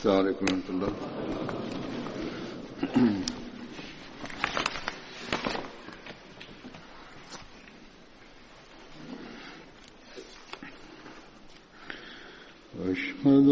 السلام عليكم ورحمة الله أشهد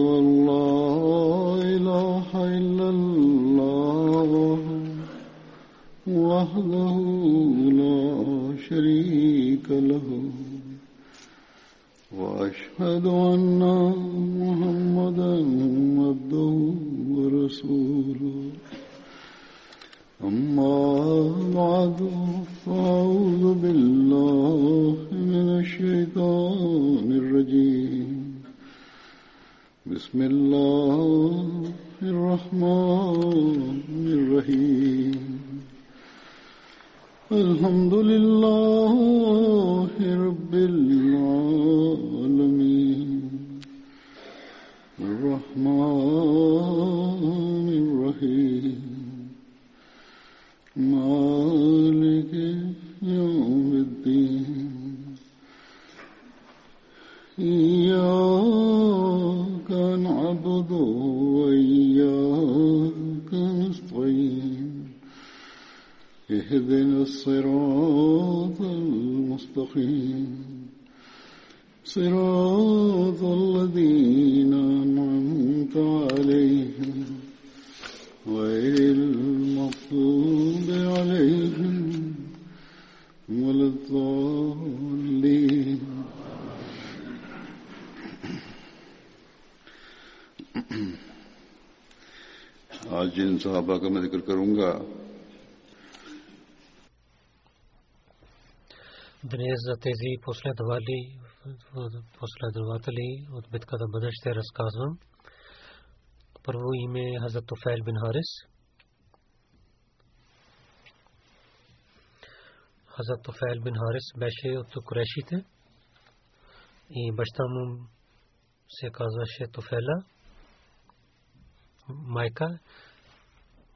صحابہ کا میں ذکر کروں گا۔ دنیز تیزی پوسلہ دوالی پوسلہ درواتلی بتکا دا بدش تیرس کاظم۔ پروئی میں حضرت توفیل بن حارس حضرت توفیل بن حارس بیشے اتو قریشی تھے۔ یہ بشتام سے کازا شے توفیلہ مائکہ۔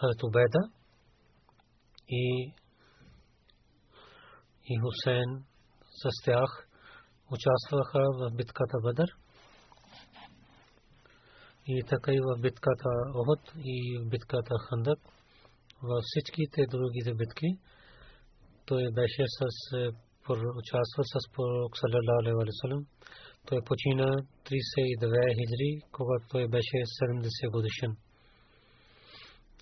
Хазрат Убайда и и Хусейн с тях участваха в битката Бадър. И така и в битката Охот и в битката Хандак във всичките другите битки той беше с участва с пророк саллалаху алейхи той почина 32 хиджри когато той беше 70 годишен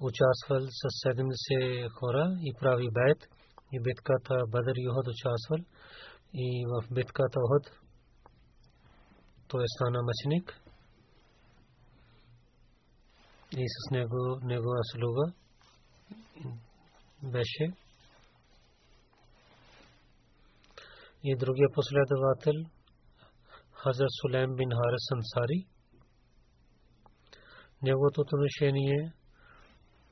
участвал с 70 хора и прави байт и битката Бадър и Охот участвал и в битката Охот той стана мъченик и с него негова слуга беше и другия последовател Хазрат Сулейм бин Харис Ансари неговото отношение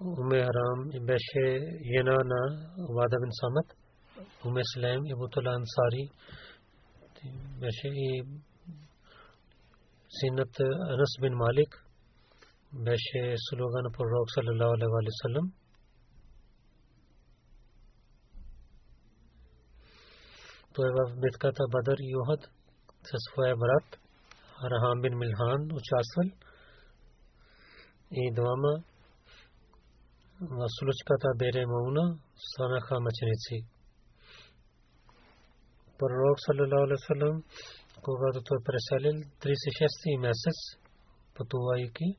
Уме Харам беше жена на Вада бин Самат. Уме Слем и Бутала Ансари беше и синът Анас бин Малик беше слуга на пророк саллалаху алейхи ва саллям той в битката Бадър и Ухud със своя брат Рахам бин Милхан участвал и двама в случката Бере Мауна станаха мъченици. Пророк саллалаху алейхи ва саллям когато той преселил 36 месец пътувайки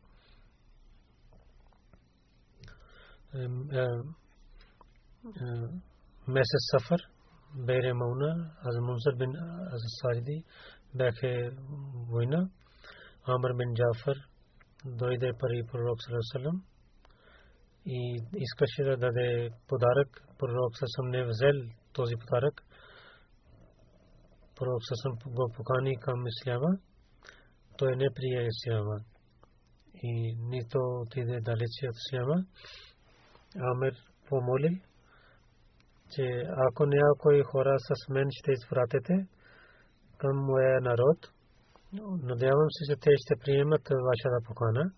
месец Сафар Бейре Мауна аз Мунзар бин аз Сариди бяха война Амр бин Джафар дойде при пророк Салам и искаше да даде подарък. Пророк Салам не взел този подарък. Пророк Салам го покани към Исляма. Той не прие Исляма. И нито отиде далече от Исляма. Амир помоли, че ако някои хора с мен ще изпратите към моя народ, надявам се, че те ще приемат вашата покана.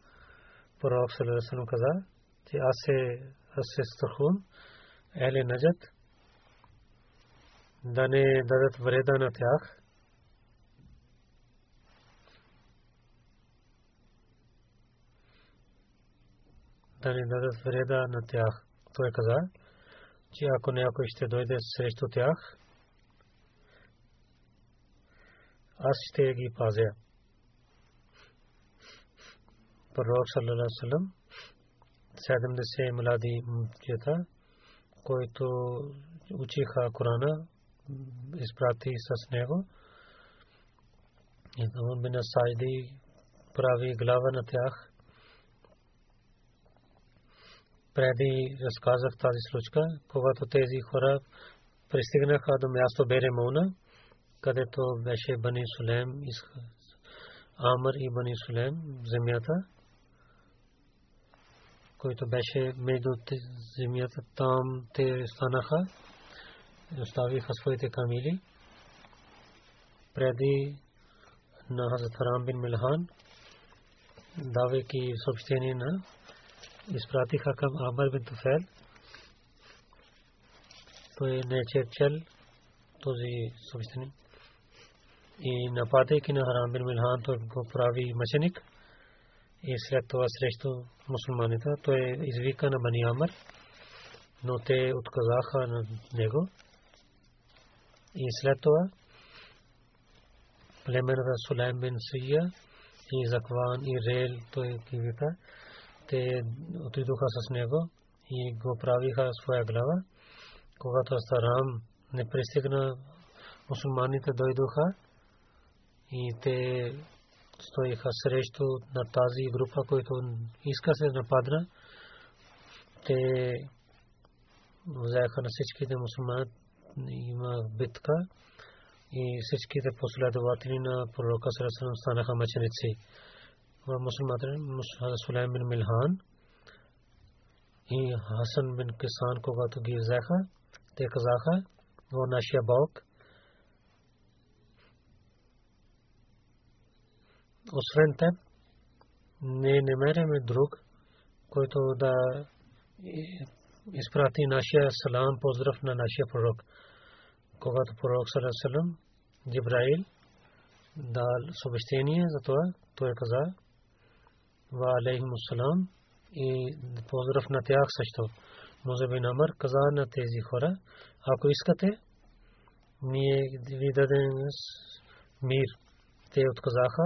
Пророк Салерасалам каза, че аз се, аз се страхувам, ели наджат, да не дадат вреда на тях. да не дадат вреда на тях. Той каза, че ако някой ще дойде срещу тях, аз ще ги пазя. Пророк саллалаху салам 70 млади момчета, които учиха Корана, изпрати с него. И бин Сайди прави глава на тях преди разказах тази случка, когато тези хора пристигнаха до място Бере Мауна, където беше Бани Сулем, Амр и Бани Сулем, земята, който беше между земята, там те станаха, оставиха своите камили. Преди на Хазрат Харам бин Милхан, давайки съобщение на изпратиха към Амар бин Туфел. Той не е чел този съобщение. И нападайки на Харам бин Милхан, той го прави мъченик. И след това срещу мусулманите, той извика на Бани Амар, но те отказаха на него. И след това племената Сулейм бин Сия и Закван и Рел, той ги вика, те отидоха с него и го правиха своя глава. Когато Астарам не пристигна, мусулманите дойдоха и те стоиха срещу на тази група, който иска се нападна. Те взеха на всичките мусулмани, има битка и всичките последователи на пророка Сарасалам станаха мъченици в мусулманите Сулейм бин Милхан и Хасан бин Кисан, когато ги взеха, те казаха, о нашия Бог, освен теб, не намериме друг, който да изпрати нашия салам, поздрав на нашия пророк. Когато пророк Салам Джибраил дал съобщение за това, той каза, ва алейхим салам и поздрав на тях също. Може би намър каза на тези хора, ако искате, ние ви дадем мир. Те отказаха,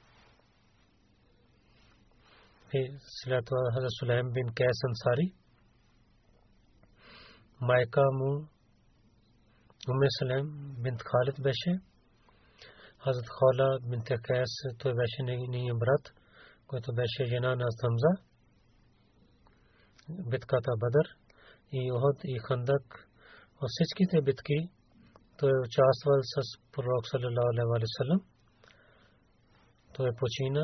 حضرت سلیم بن کیس انصاری مائکہ مو، ام سلیم بنت خالد بیشے، حضرت خولا بنت قیس تو بیشے نہیں امرت کوئی تو بیشے جنا ناز حمزہ بتکا بدر ای عہد ای خندق، اور سچکی تے بتکی تو je učastvoval sa prorok sallallahu alaihi wa sallam. To je počina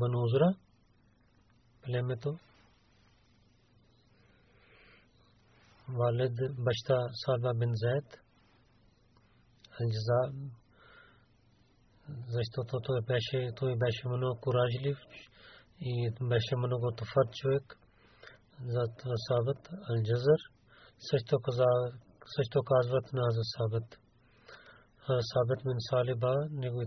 منوزرا پہلے میں تو والد بشتہ صالبہ بن زید الجزا زشتو تو تو پیشے تو پیشے منو کوراجلیف پیشے منو کو تفرت چوک ذات و الجزر سچتو قضا سچتو قاضوت ناز ثابت۔ ہاں، ثابت من نگوی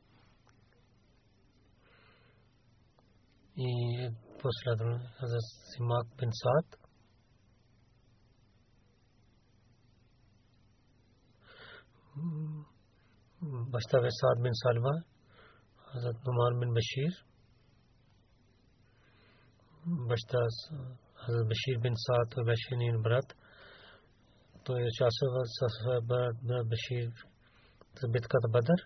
И последно за Симак бин Саад. баща бе Саад бин Салва, Хазрат Нуман бин Башир, баща Хазрат Башир бин Саад той беше нейн брат. Той участвал с брат Башир за битката Бадър.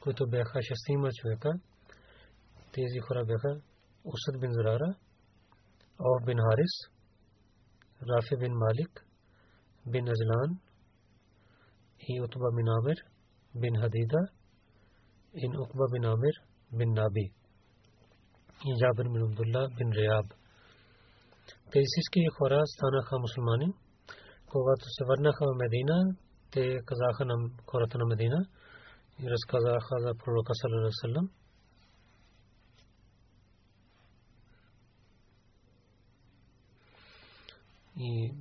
които бяха шестима човека. Тези хора бяха Усад бин Зурара, Ов бин Харис, Рафи бин Малик, бин Азлан и Утба бин Амир, бин Хадида, ин Уқба бин Амир, бин Наби и Джабир бин Абдулла бин Рияб. Тези всички хора станаха мусулмани. Когато се върнаха в Медина, те казаха на хората на Медина И разказаха за пророка вассалам. И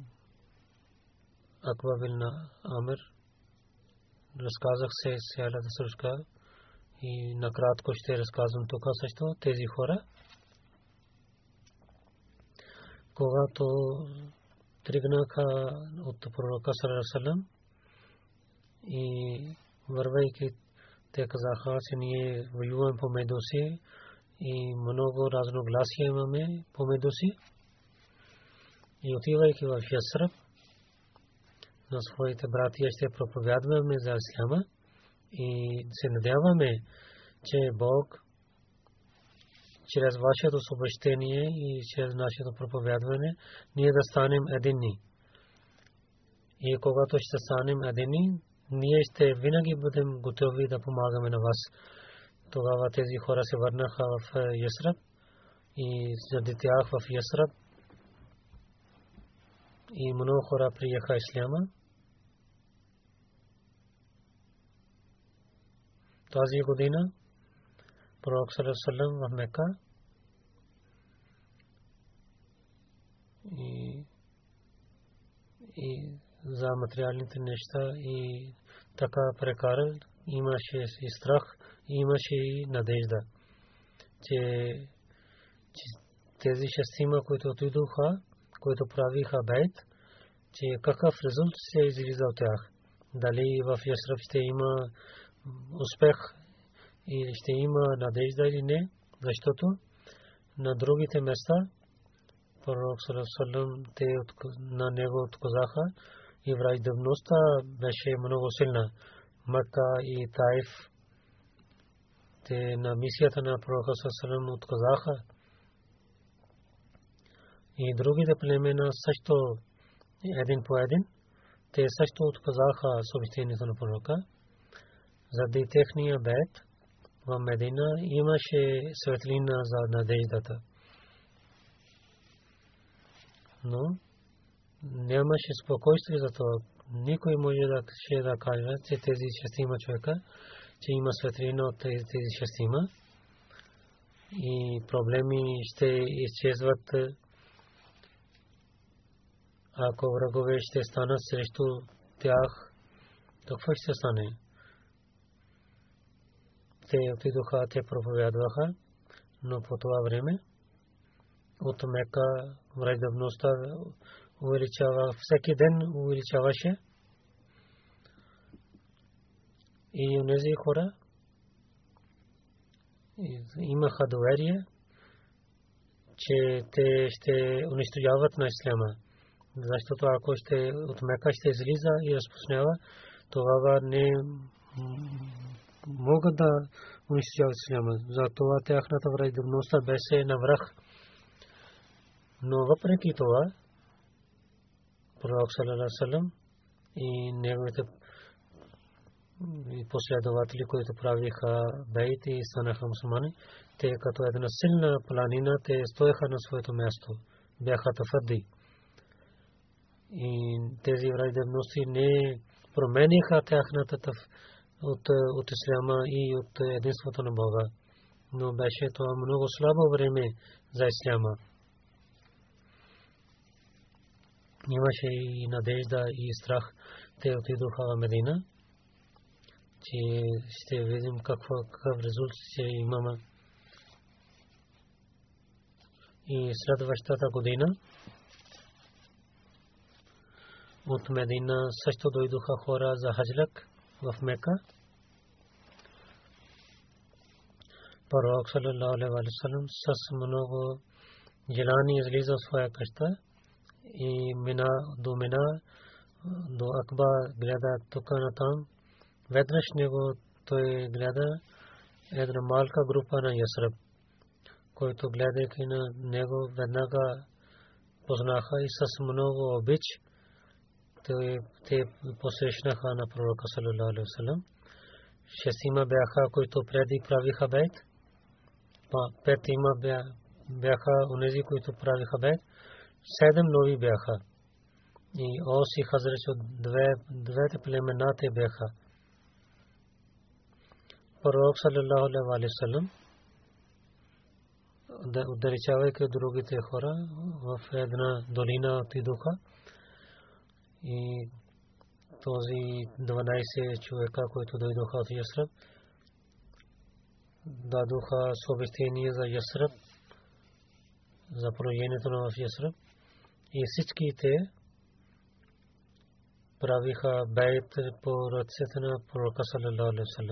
Аква бин Амир разказах се цялата случка и накратко ще разказвам тук също тези хора. Когато тръгнаха от пророка вассалам и вървайки те казаха, че ние воюваме помежду си и много разногласия имаме помежду си. И отивайки в Ясраб, на своите братия ще проповядваме за Исляма и се надяваме, че Бог чрез вашето съобщение и чрез нашето проповядване ние да станем единни И когато ще станем едини, ние ще винаги бъдем готови да помагаме на вас. Тогава тези хора се върнаха в Ясраб и заради тях в Ясраб и много хора приеха исляма. Тази година пророк Салам в Мека и, и за материалните неща и така прекарал, имаше и страх, имаше и надежда, че, тези шестима, които отидоха, които правиха бейт, че какъв резултат се излиза от тях. Дали в Ясраб ще има успех и ще има надежда или не, защото на другите места пророк Салам те на него отказаха и враждебността беше много силна. Макка и Таиф те на мисията на пророка Салам отказаха. И другите племена също един по един те също отказаха съобщението на пророка. Заради техния бед в Медина имаше светлина за надеждата. Но нямаше спокойствие за това. Никой може да, ще да каже, че тези шестима човека, че има светлина от тези, шестима и проблеми ще изчезват ако врагове ще станат срещу тях, то какво ще стане? Те отидоха, те проповядваха, но по това време от Мека враждебността увеличава, всеки ден увеличаваше. И тези хора имаха доверие, че те ще унищожават на исляма. Защото ако ще от Мека ще излиза и разпространява, това не могат да унищожават исляма. Затова тяхната враждебността беше на враг. Но въпреки това, пророк Салалалалалалам и неговите последователи, които правиха бейт и станаха мусулмани, те като една силна планина, те стоеха на своето място, бяха твърди. И тези враждебности не промениха тяхната от, от исляма и от единството на Бога. Но беше много слабо време за исляма. Имаше и надежда и страх. Те отидоха в Медина, че ще видим какво, какъв резултат ще имаме. И следващата година от Медина също дойдоха хора за хаджлак в Мека. Пророк саллалаху алейхи ва саллям с своя къща и мина до мина до Акба гледа тук на там. Веднъж него той гледа една малка група на Ясраб, който гледайки на него веднага познаха и с много обич те посрещнаха на пророка саллалаху алейхи. Шестима бяха, които преди правиха бейт. Пет има бяха онези, които правиха бейт седем нови бяха. И Оси Хазреш от двете племена те бяха. Пророк саллалаху алейхи ва отдалечавайки другите хора в една долина отидоха и този 12 човека, които дойдоха от Ясраб, дадоха съобщение за Ясраб, за проявението на Ясраб и всичките правиха бейт по ръцете на пророка саллалаху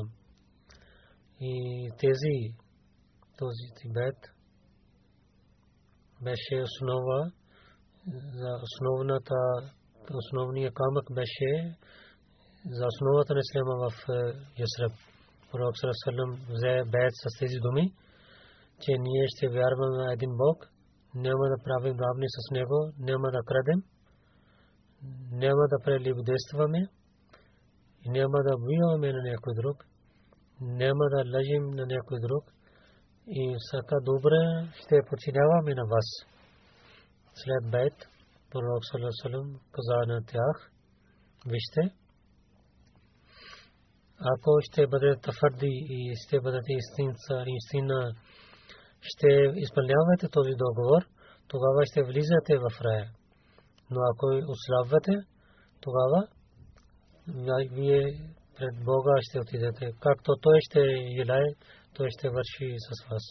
няма да правим равни с него, няма да крадем, няма да прелюбодействаме и няма да убиваме на някой друг, няма да лъжим на някой друг и всяка добре ще починяваме на вас. След бейт, пророк Салесалем каза на тях, вижте, ако ще бъдете твърди и ще бъдете истинца, истина, ще изпълнявате този договор, тогава ще влизате в рая. Но ако ослабвате, тогава вие пред Бога ще отидете. Както Той ще илае, Той ще върши с вас.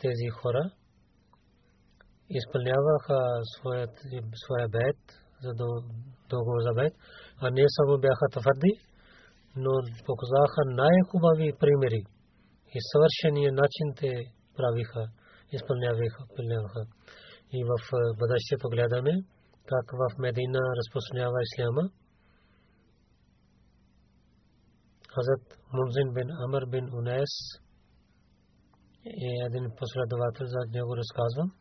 Тези хора изпълняваха своя бед, за договор за бед, а не само бяха твърди, но показаха най-хубави примери и съвършения начин те правиха, изпълняваха. И в бъдещето гледаме как в Медина разпространява исляма. Хазрат Мунзин бин Амр бин Унес е един последовател, за него разказвам.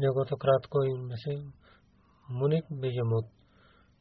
неговото кратко име се Муник Бижамот.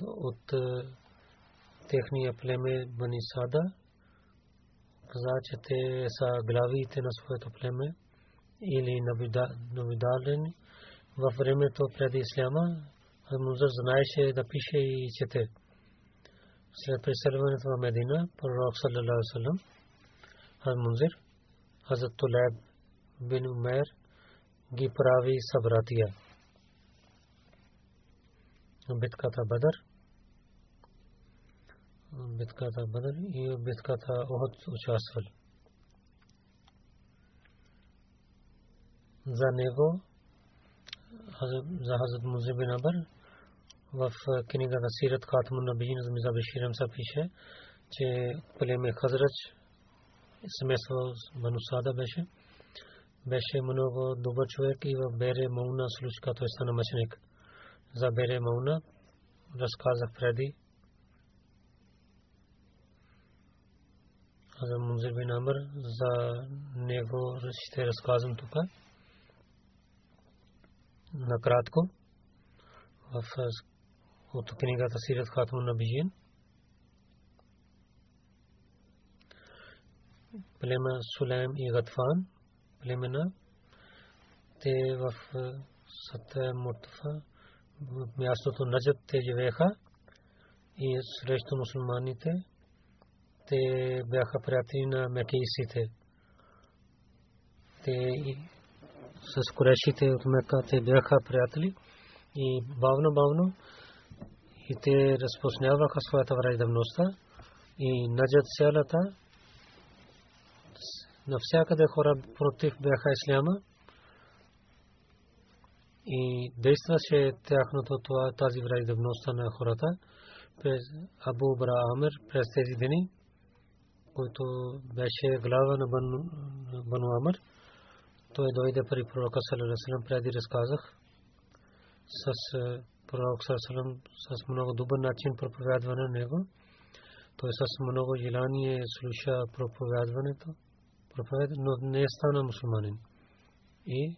от техния племе Бани Сада каза, че те са главите на своето племе или навидалени във времето преди Исляма. Музър знаеше да пише и чете. След преселването в Медина, пророк саллалаху алейhi Хазмунзир, Хазрат Тулеб бин Умер, ги прави събратия. Битката Бадър, битката Бадър и битката Охот участвали. За него, за Хазрат Музибин Абар, в книгата Сират Катмун на Бижин за Миза Беширам се пише, че племе Хазрач семейство Банусада беше беше много добър човек и в Бере Мауна случка той стана мъченик. За Бере Мауна разказах преди. За Мунзир бин Амр, за него ще разказвам тук. Накратко. В от книгата Сират Хатмун на Бижин. Плема Сулейм и Гатфан племена. Те в Сата Мутфа, мястото Наджат те живееха. И срещу мусулманите те бяха приятели на мекийсите. Те с корешите от Мека те бяха приятели. И бавно бавно и те разпознаваха своята враждебността. И Наджат селата навсякъде хора против бяха исляма и действаше тяхното това, тази враждебността на хората през Абу Бра Амир през тези дни, който беше глава на Бану Амир. Той дойде при пророка Салалалалалалам преди разказах с е, пророк Салалалалалам с много добър начин проповядване на него. Той с много желание слуша проповядването проповед, но не е стана мусулманин. И,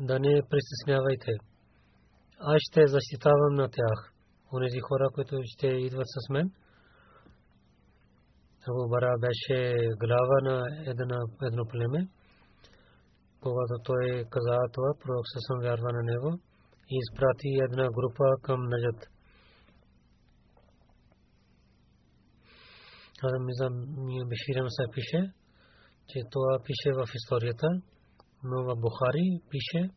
да не притеснявайте. Аз ще защитавам на тях. Онези хора, които ще идват с мен, Абу Бара беше глава на едно, племе. Когато той каза това, пророк съм вярва на него и изпрати една група към Наджат. Хазам Мизам Беширам се пише, че това пише в историята, но в Бухари пише,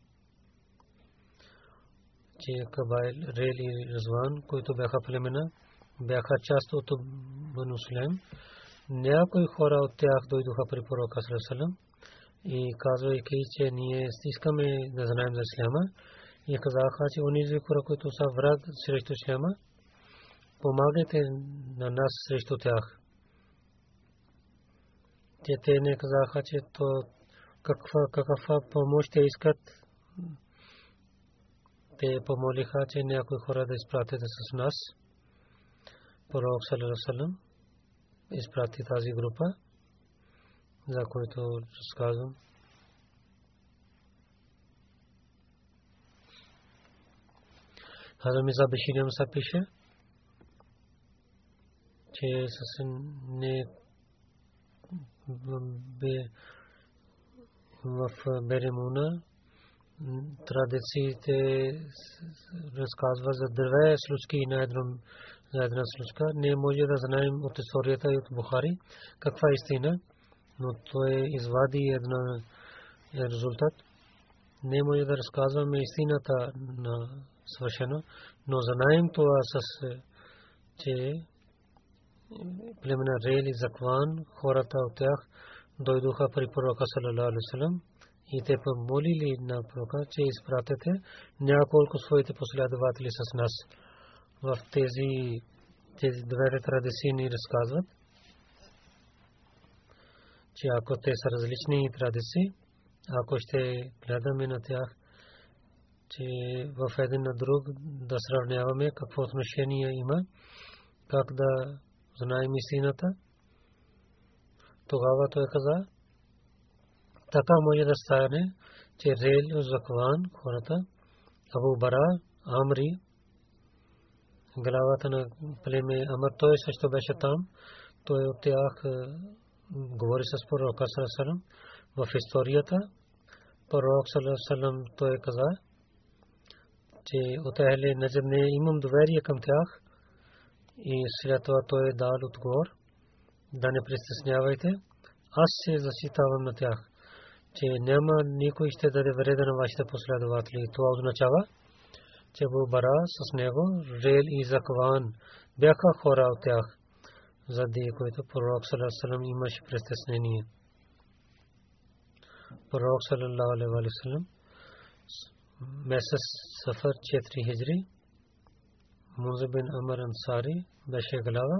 че Кабайл, Рел и Разван, които бяха племена, бяха част от Бану. Някои хора от тях дойдоха при пророка Салам и казвайки, че ние искаме да знаем за Исляма, и казаха, че онези хора, които са враг срещу Исляма, помагайте на нас срещу тях. Те не казаха, че то каква, каква помощ те искат. Те помолиха, че някои хора да изпратят с нас. Пророк Салалалалалам изпрати тази група, за който разказвам. Хазам Иза Беширям са пише, че с не в Беремуна традициите разказва за две случки на една, случка. Не може да знаем от историята и от Бухари каква е истина, но той извади една резултат. Не може да разказваме истината на свършено, но знаем това с че племена Рейли и Закван, хората от тях дойдоха при пророка салалаху алейhi и те помолили на пророка, че изпратете няколко своите последователи с нас. В тези, тези двете традиции ни разказват, че ако те са различни традиции, ако ще гледаме на тях, че в един на друг да сравняваме какво отношение има, как да знаем истината, тогава той каза, така може да стане, че Рел, Закван, хората, Абу Бара, Амри, главата на племе Амар, той също беше там, той от тях говори с пророка Салам в историята. Пророк Салам той каза, че от Ехле Наджаб не имам доверие към тях и след това той е дал отговор да не притеснявайте. Аз се защитавам на тях, че няма никой ще даде вреда на вашите последователи. Това означава, че Бара с него, Рел и Закван бяха хора от тях, заради които пророк Салам имаше притеснение. Пророк Салам месец Сафар 4 хиджри Мунза бин Амар Ансари беше глава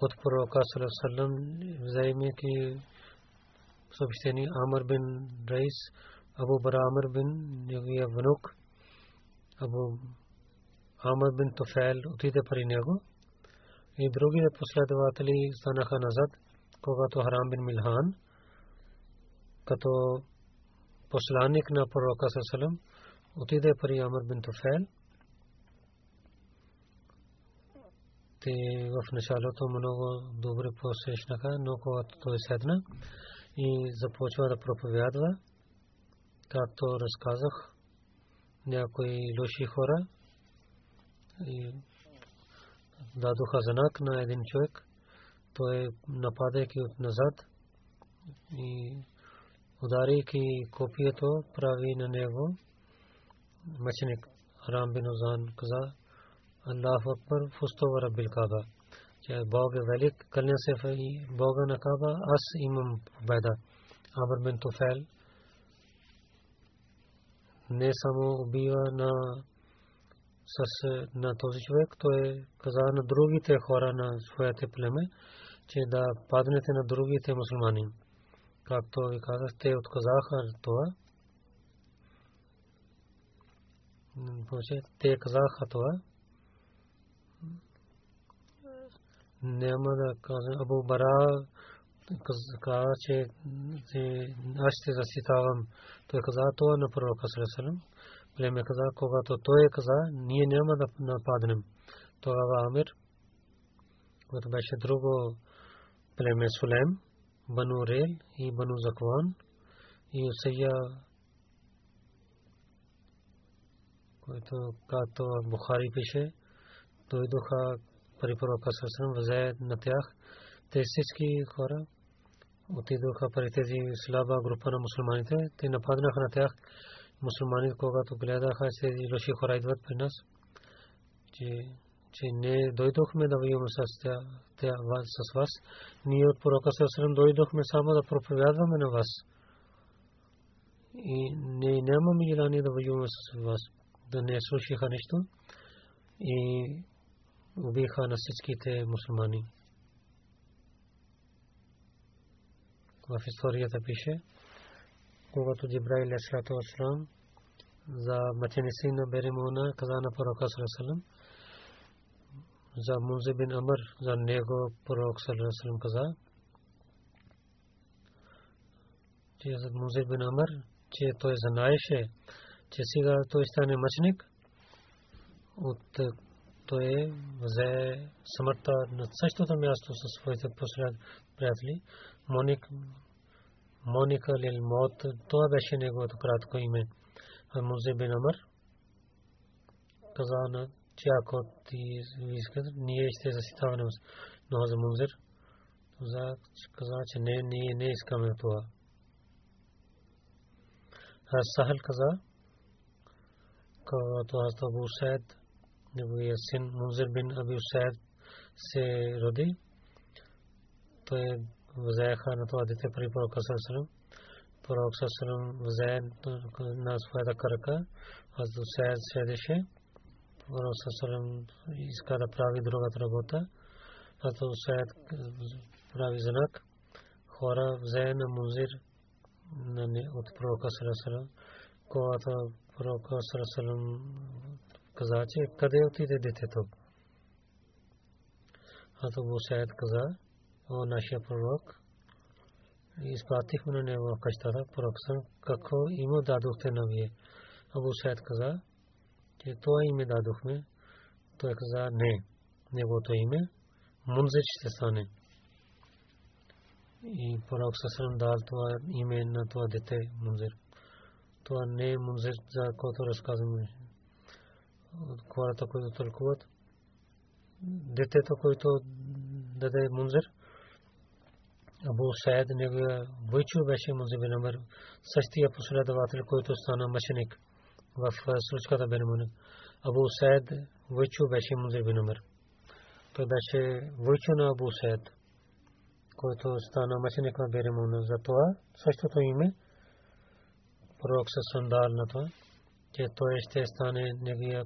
От пророка Салам взаимайки съобщени Амр бин Рейс, Абу Бара Амр бин неговия внук, Абу Амр бин Туфел отиде при него и другите последователи станаха назад, когато Харам бин Милхан като посланник на пророка Салам отиде при Амр бин Туфел. Те в началото много добре посрещнаха, но когато той седна и започва да проповядва, както разказах, някои лоши хора и дадоха знак на един човек, той нападайки от назад и ударяйки копието, прави на него мъченик Арам бин Озан каза Аллах Акбар фустова Раббил Каба че Бог е велик, кълня се в Бога на Каба, аз имам победа. Амр бин Туфел не само убива на с на този човек, той каза на другите хора на своите племе, че да паднете на другите мусулмани. Както ви казах, те отказаха това. Те казаха това. Няма да кажа. Абу Бара каза, че аз ще защитавам. Той каза това на пророка Сарасалам. Племе каза, когато той каза, ние няма да нападнем. Тогава Амир, което беше друго племе Сулем, Бану Рел и Бану Закван и Усия, който като Бухари пише, дойдоха при пророка Сарасалам, взе на тях. Те всички хора отидоха при тези слаба група на мусулманите. Те нападнаха на тях. Мусулманите, когато гледаха, че тези лоши хора идват при нас, че че не дойдохме да воюваме с, тя, с вас. Ние от пророка Сърсърм дойдохме само да проповядваме на вас. И не нямаме желание да воюваме с вас. Да не слушаха нещо. И убиха на всичките мусулмани. В историята пише, когато Джибраил Асалату Аслам за мъченици на Беремона каза на пророка Сърсърм, за Мунзе бин Амр, за него пророк Салам каза, че за Мунзе бин Амр, че той знаеше, че сега той стане мъчник, от той взе смъртта на същото място със своите приятели. Моник, Моника Лил Мот, това беше неговото кратко име. А Мунзе бин Амр каза на че ако ти искат, ние ще защитаваме но за Мунзир. За каза, че не, ние не искаме това. Аз Сахал каза, когато аз Абу Сайд, неговия син Мунзир бин Аби Сайд се роди, той взеха на това дете при пророка Сърсалам. Пророк Сърсалам взе на своята крака, аз до Сайд седеше Пророк иска да прави другата работа. Като Саед прави знак, хора взе на музир от пророка Сарасалам, когато пророка Сарасалам каза, че къде отиде детето. Ато Бусаед каза, о нашия пророк, изпратихме на него в къщата, пророк какво има дадохте на вие. Абу Саед каза, че това име дадохме. Той каза, не, неговото име, Мунзир ще стане. И пророк Сасрам дал това име на това дете, Мунзир. Това не е Мунзир, за който разказваме. Хората, които тълкуват. Детето, което даде Мунзир, Абу Саед, неговия войчо беше Мунзир бин Амр, същия последовател, който стана мъченик в случката Бенмуни. Абу Сайд Войчу беше Музир бин Умар. Той беше Войчу на Абу Сайд, който стана мъченик на Беремуна. За това същото име пророк със сандал на това, че той ще стане неговия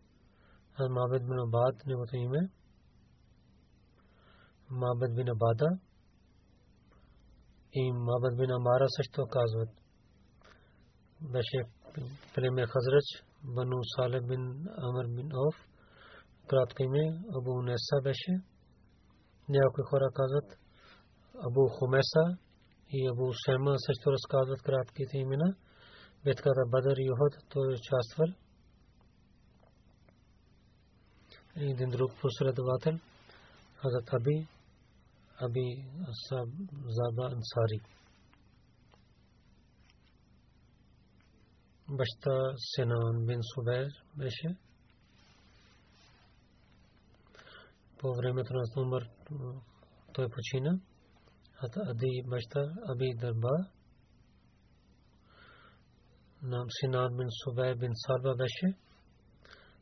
حضرت معبد بن عباد نے وسیم ہے معبد بن عبادہ ایم معبد بن عمارہ سچت و کاغذ بشیک فلم خزرج، بنو صالح بن عمر بن اوف قرات قیمے، ابو نیسا بشے نیاقی خورا کاغذ ابو خمیسا یہ ابو سیما سچت و رس کاغذ قرات کی تھی منا بتکا تھا بدر یہود تو چاستفر участвал. Един друг последовател, Хазрат Аби, Аби Заба Ансари. баща Сенан бин Субер беше. По времето на Умар той почина. Ади баща Аби Дарба нам Синан бин Субай бин Сарба беше.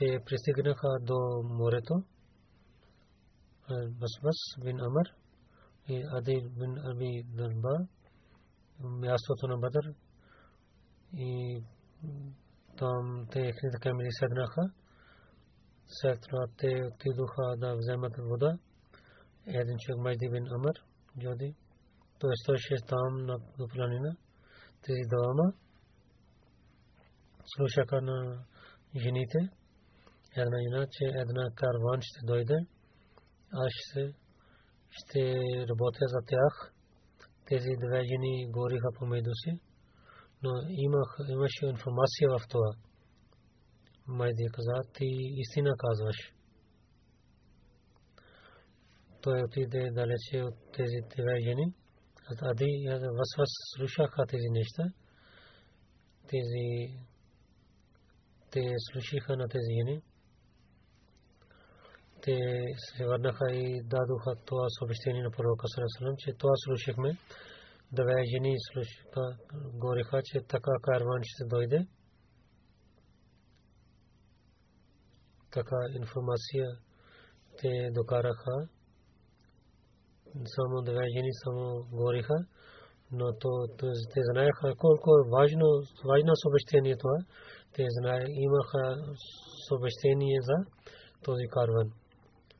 Те пристигнаха до морето. Басбас бин Амр и Ади бин Аби Дарба мястото на Бадър и там те ихните камери седнаха. След това те отидоха да вземат вода един човек Майди бин Амр, Джоди, той стоеше там на планина. Тези двама слушаха на жените. Една жена, че една карван ще дойде. Аз ще, ще работя за тях. Тези две жени гориха помежду си. Но имах, имаше информация в това. Майди каза, ти истина казваш той отиде далече от тези две жени. Ади Васвас слушаха тези неща. Тези те слушаха на тези жени. Те се върнаха и дадоха това съобщение на пророка Сарасалам, че това слушахме. Две жени слушаха, говориха, че така карван ще дойде. Така информация те докараха само две жени само говориха, но то, те знаеха колко е важно, важно съобщение това. Те знае, имаха съобщение за този карван.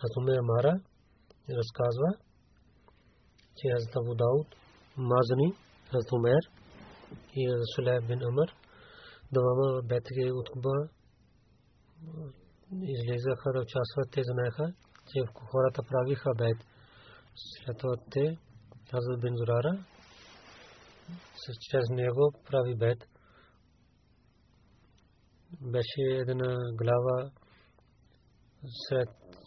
алейхи вассалам. Хазрат Умер Мара разказва, че Хазрат Абу Дауд, Мазани, Хазрат Умер и Сулейм бин Амр, двама от Куба излизаха да участват, те знаеха, че хората правиха бед. След това те, Хазрат бин Зурара, чрез него прави бед. Беше една глава сред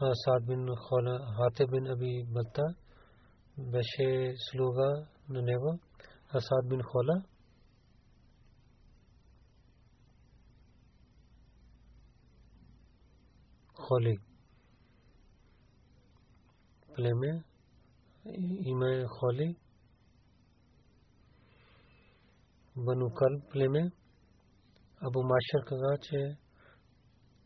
ہاں، سعد بن خولا حاتب بن ابی بلتا بشے سلوگا ننیوا اسعد بن خولا خولی پلے میں ایمہ خولی بنو کل پلے میں۔ ابو معاشر کا گاچ ہے۔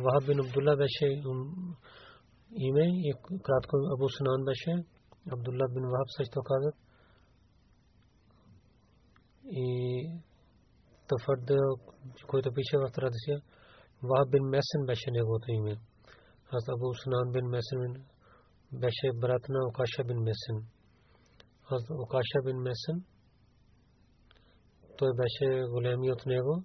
Вахаб бин Абдулла беше име и кратко Абу Сунан беше. Абдулла бин Вахаб също казат. И твърде, който пише в традиция, Вахаб бин Месен беше неговото име. Аз Абу Сунан бин Месен беше брат на Окаша бин Месен. Аз Окаша бин Месен той беше големи от него.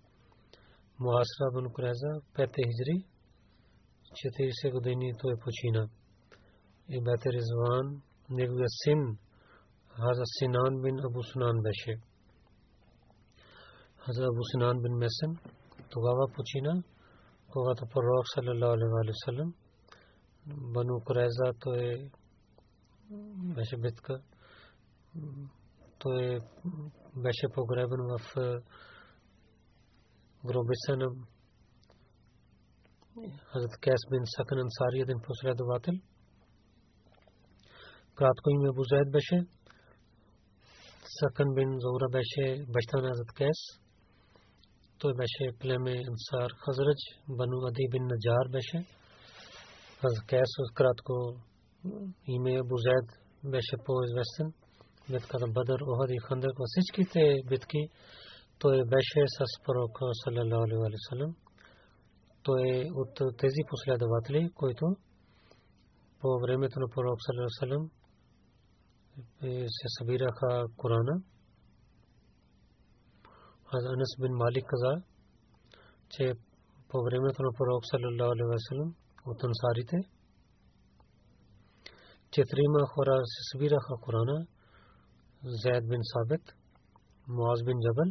محاصرہ بن قریضہ پیت ہجری چتیس گدینی تو پوچھینا۔ یہ بیت رضوان نگو سن، حضرت سنان بن ابو سنان بیشے۔ حضرت ابو سنان بن میسن، تو گاوا پوچھینا، تو گا تو پر روک صلی اللہ علیہ وآلہ وسلم، بنو قریضہ تو ہے بیشے بیت کا، تو ہے بیشے پو غریبن وف گروہ سنم حضرت کیس بن سکن انصاری دن فسرہ دواتل رات کو ہی میں ابو زید بیشے سکن بن زورہ بیشے بشتان حضرت کیس تو بیشے پلے میں انصار خزرج، بنو عدی بن نجار بیشے حضرت کیس اس رات کو ہی میں ابو زید بیشے پوز ویسن۔ بتکا بدر اوہد خندق وسج کی تے بتکی той беше с пророка саллалаху алейхи ва саллям. Той е от тези последователи, които по времето на пророк саллалаху алейхи ва саллям се събираха Корана. Аз Анас бин Малик каза, че по времето на пророк саллалаху алейхи ва саллям от ансарите четирима хора се събираха Корана. Зайд бин Сабит, Муаз бин Джабал,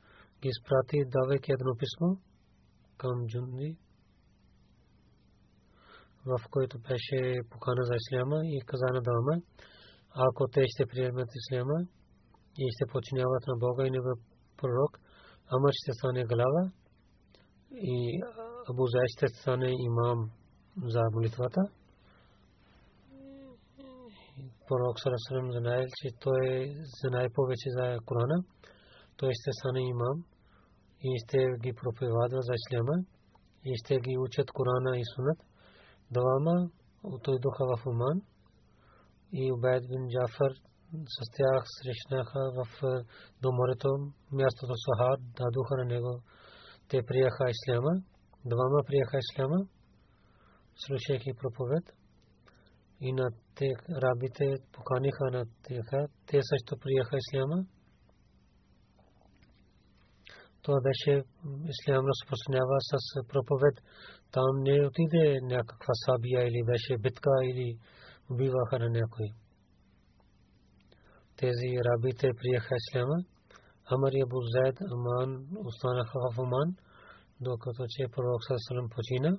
ги изпрати, давайки едно писмо към Джунди, в който беше покана за исляма и каза на дама, ако те ще приемат исляма и ще починяват на Бога и неговия пророк, Амар ще стане глава и Абу Зай ще стане имам за молитвата пророк Сарасалам знае, че той знае повече за Корана. Той ще стане имам и ще ги проповядва за Исляма и ще ги учат Корана и Сунат. Двама отойдоха в Оман и Убайд бин Джафар с тях срещнаха в до морето, мястото Сахар, дадоха на него. Те приеха Исляма, двама приеха Исляма, слушайки проповед и на те рабите поканиха на тях. Те също приеха исляма. Това беше ислям разпространява с проповед. Там не отиде някаква сабия или беше битка или убиваха на някой. Тези рабите приеха исляма. Амар и Абу Зайд Аман останаха в Оман, докато че пророк Сасалам почина.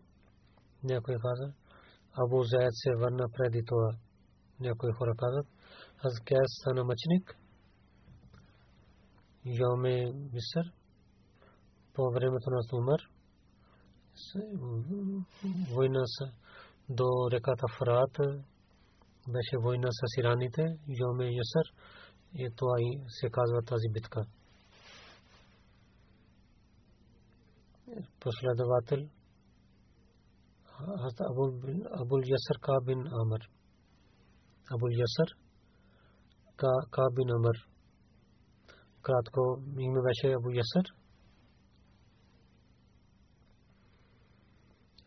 Някой каза, Абу Заед се върна преди това. Някои хора казват, Аз стана мъченик. Йоме Мисър по времето на Умар война с до реката Фрат беше война с ираните, Йоме Ясър и това и се казва тази битка. Последовател Абул Ясър Ка бин Амр. Абул Ясър Ка бин Амр. Кратко име беше Абу Ясър.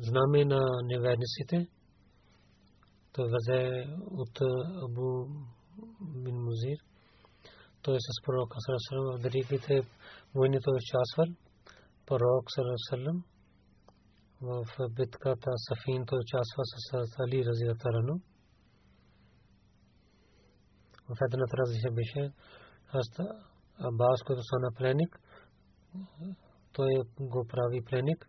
знаме на неверниците. Той взе от Абу бин Музир. Той е с пророка Сарасалам в Дариките войни той участвал. Пророк Сарасалам в битката Сафин той участва с Али Разиятарано. В едната разлика беше Абас, който стана пленник. Той го прави пленник.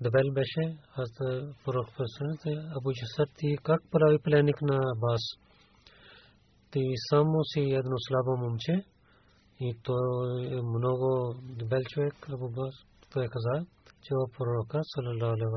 дебел беше, аз пророк Пасаната, Абу Джасар, ти как прави пленник на Абас? Ти само си едно слабо момче и той е много дебел човек, Абу Бас. Той каза, че е пророка, салалалаху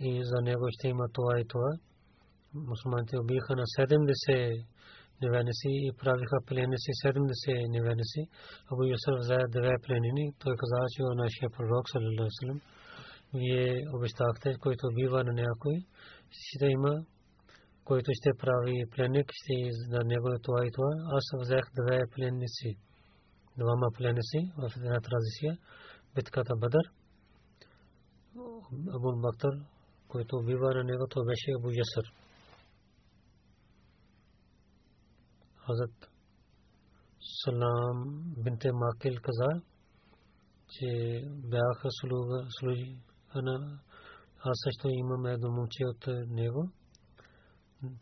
и за него ще има това и това. Мусулманите убиха на 70 неверници и правиха пленници 70 неверници. Абу Юсъф взе две пленини. Той каза, че е нашия пророк, саллалаху Вие обещахте, който убива на някой, ще има, който ще прави пленник, ще за него това и това. Аз взех две пленници. Двама пленници в една традиция. Битката Бадър. Абу Бактар който убива на него, то беше Абу Ясър. Хазрат Салам бинте Макил каза, че бяха служи на аз също имам едно момче от него,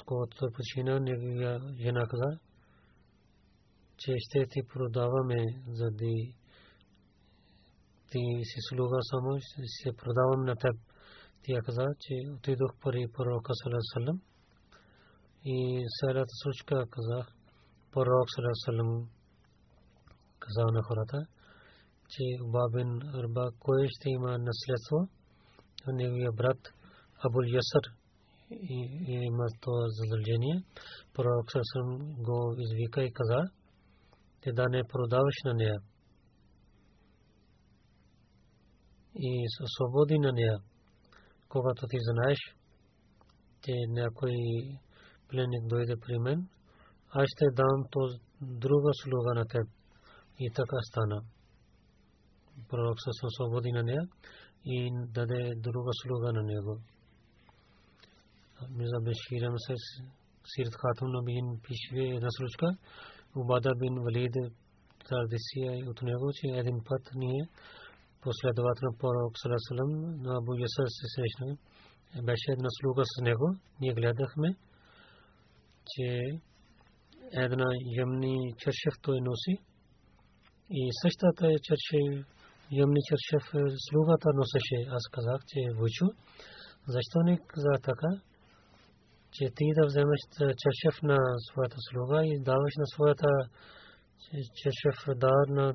когато почина, неговия жена каза, че ще ти продаваме, заради ти си слуга само, ще продавам на теб. Тя каза, че отидох при пророка Салам и следата случка казах, пророк Салам каза на хората, че Бабин Арба кой ще има наследство, неговия брат Абул Ясър има това задължение. Пророк Салам го извика и каза, ти да не продаваш на нея. И свободи на нея когато ти знаеш, че някой пленник дойде при мен, аз ще дам то друга слуга на теб. И така стана. Пророк се освободи на нея и даде друга слуга на него. Миза Беширам се Сирт Хатун Набин пише една случка. Убада бин Валид традиция от него, че един път ние последовател на пророк Салесалам на Абу Ясар се срещна. Беше една слуга с него. Ние гледахме, че една ямни чершев той носи. И същата е чершев, ямни чершев слугата носеше. Аз казах, че е вучу. Защо не каза така? Че ти да вземеш чершев на своята слуга и даваш на своята чершев дар на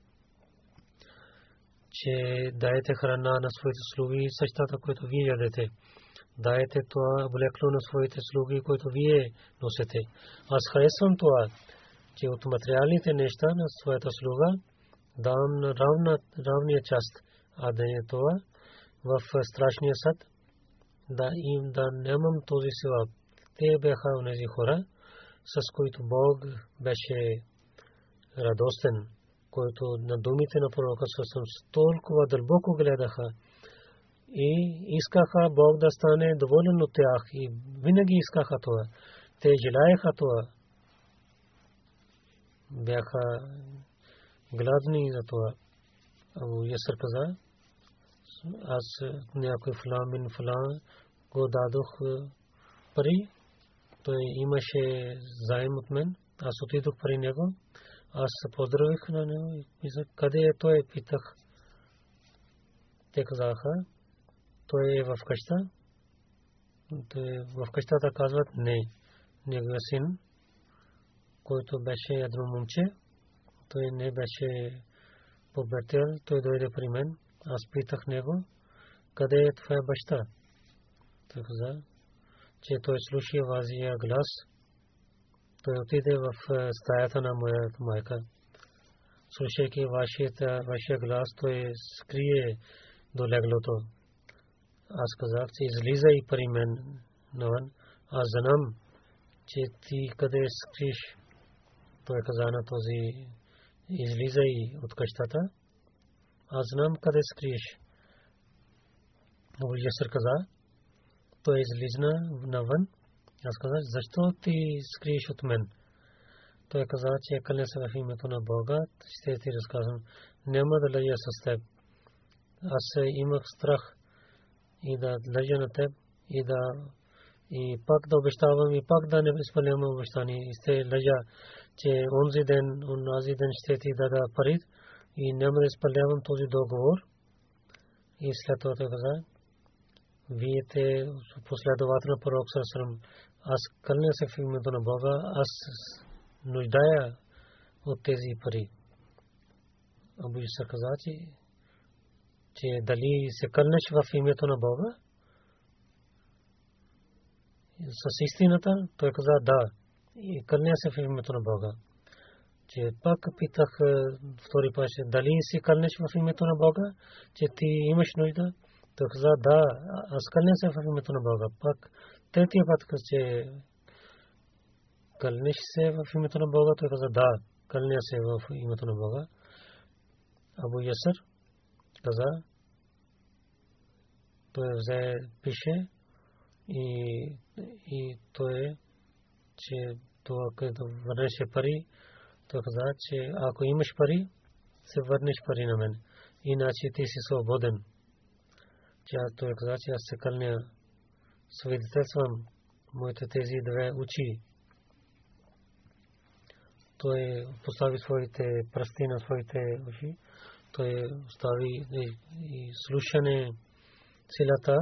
че даете храна на своите слуги същата, което вие ядете. Даете това облекло на своите слуги, което вие носите. Аз харесвам това, че от материалните неща на своята слуга давам на равна, равния част, а да е това в страшния съд, да им да нямам този сила. Те бяха онези хора, с които Бог беше радостен който на думите на пророка Сосам толкова дълбоко гледаха и искаха Бог да стане доволен от тях и винаги искаха това. Те желаяха това. Бяха гладни за това. Абу Ясър каза, аз някой флан го дадох пари. Той имаше заем от мен. Аз отидох при него аз се поздравих на него и казах, къде е той, питах. Те казаха, той е в къща. В къщата казват не. Неговия син, който беше едно момче, той не беше побетел, той дойде при мен. Аз питах него, къде е твоя баща? Той каза, че той слуша вазия глас той отиде в е, стаята на моята майка. Слушайки вашия глас, той скрие до леглото. Аз казах, че излизай при мен навън. Аз знам, че ти къде скриш. Той каза на този, излизай от къщата. Аз знам къде скриеш. Но Ясър каза, той излизна навън аз казах, защо ти скриеш от мен? Той каза, че къде се в името на Бога, ще ти разказвам. Няма да лъжа с теб. Аз имах страх и да лъжа на теб и да и пак да обещавам и пак да не изпълнявам обещание. И ще лъжа, че онзи ден, онази ден ще ти дада пари и няма да изпълнявам този договор. И след това той каза, вие те последовател на пророк Сърсърм, аз кълня се в името на Бога, аз нуждая от тези пари. Абу Иса каза, че, дали се кълнеш в името на Бога? С истината той каза да. И кълня се в името на Бога. Че пак питах втори път, дали си кълнеш в името на Бога, че ти имаш нужда? Той каза да, аз кълня се в името на Бога. Пак третия път че кълнеш се в името на Бога, той каза да, кълня се в името на Бога. Абу Ясър каза, той взе, пише и, и той, че това, като върнеше пари, той каза, че ако имаш пари, се върнеш пари на мен. Иначе ти си свободен. Тя той каза, че аз се кълня свидетелствам моите тези две очи. Той постави своите пръсти на своите очи. Той остави и слушане силата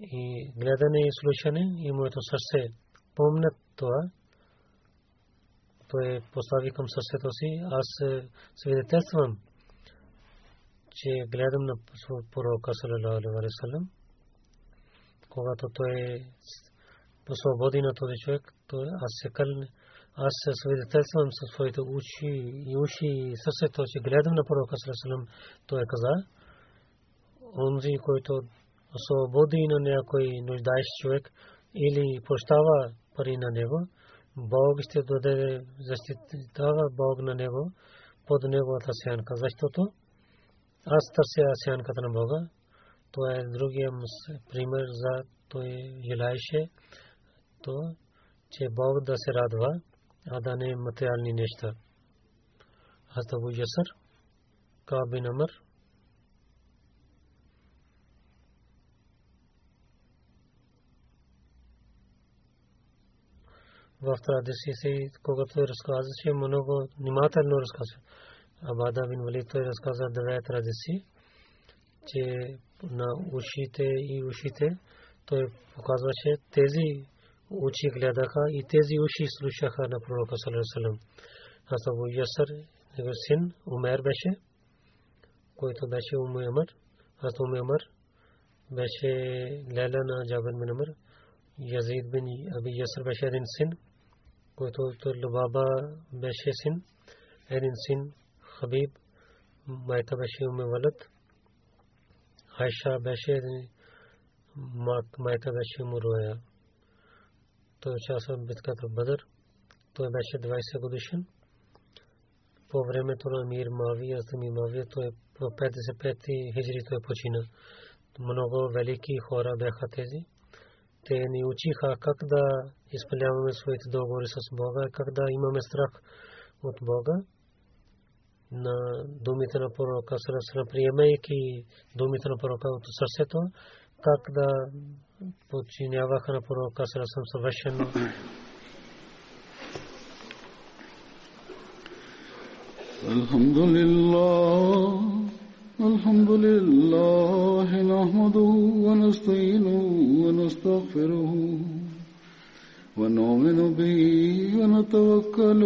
и гледане и слушане и моето сърце помнят това. Той постави към сърцето си. Аз свидетелствам, че гледам на пророка салалаху алейхи когато той е посвободи на този човек, то аз се къл, аз се свидетелствам със своите уши и уши и сърцето, че гледам на пророка Салесалам, той каза, онзи, който освободи на някой нуждаещ човек или прощава пари на него, Бог ще даде защитава Бог на него под неговата сянка, защото аз търся сянката на Бога. Това е другия пример за той желаеше то, че Бог да се радва, а да не материални неща. Аз го ясър, Каби Намър, в традиции се, когато разказваше, много внимателно разказва. Абада бин Вали той разказа две традиции, че на ушите и ушите той показваше тези очи гледаха и тези уши слушаха на пророка Салерасалам. Аз Абу Ясър, него син, Умер беше, който беше Умер. Аз Умер беше Лела на Джабен бин Умер. Язид бин Аби Ясър беше един син, който Лубаба беше син, един син Хабиб, майка беше Уме Валад, Айша беше майка беше Муроя. Той участва в битката Бадър. Той беше 20 годишен. По времето на Мир Мавия, Астами Мавия, той в 55 хиджри той почина. Много велики хора бяха тези. Те ни учиха как да изпълняваме своите договори с Бога, как да имаме страх от Бога. На думите на пророка Сарасана, приемайки думите на пророка от сърцето, как да подчиняваха на пророка Сарасана съвършено. الحمد لله الحمد لله نحمده ونستعينه ونستغفره ونؤمن به ونتوكل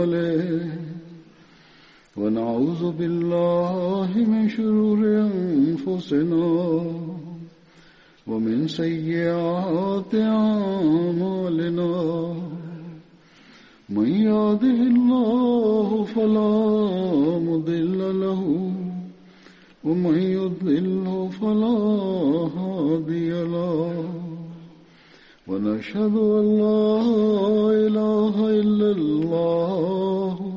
عليه ونعوذ بالله من شرور أنفسنا ومن سيئات أعمالنا. من يهده الله فلا مضل له ومن يضلل فلا هادي له. ونشهد أن لا إله إلا الله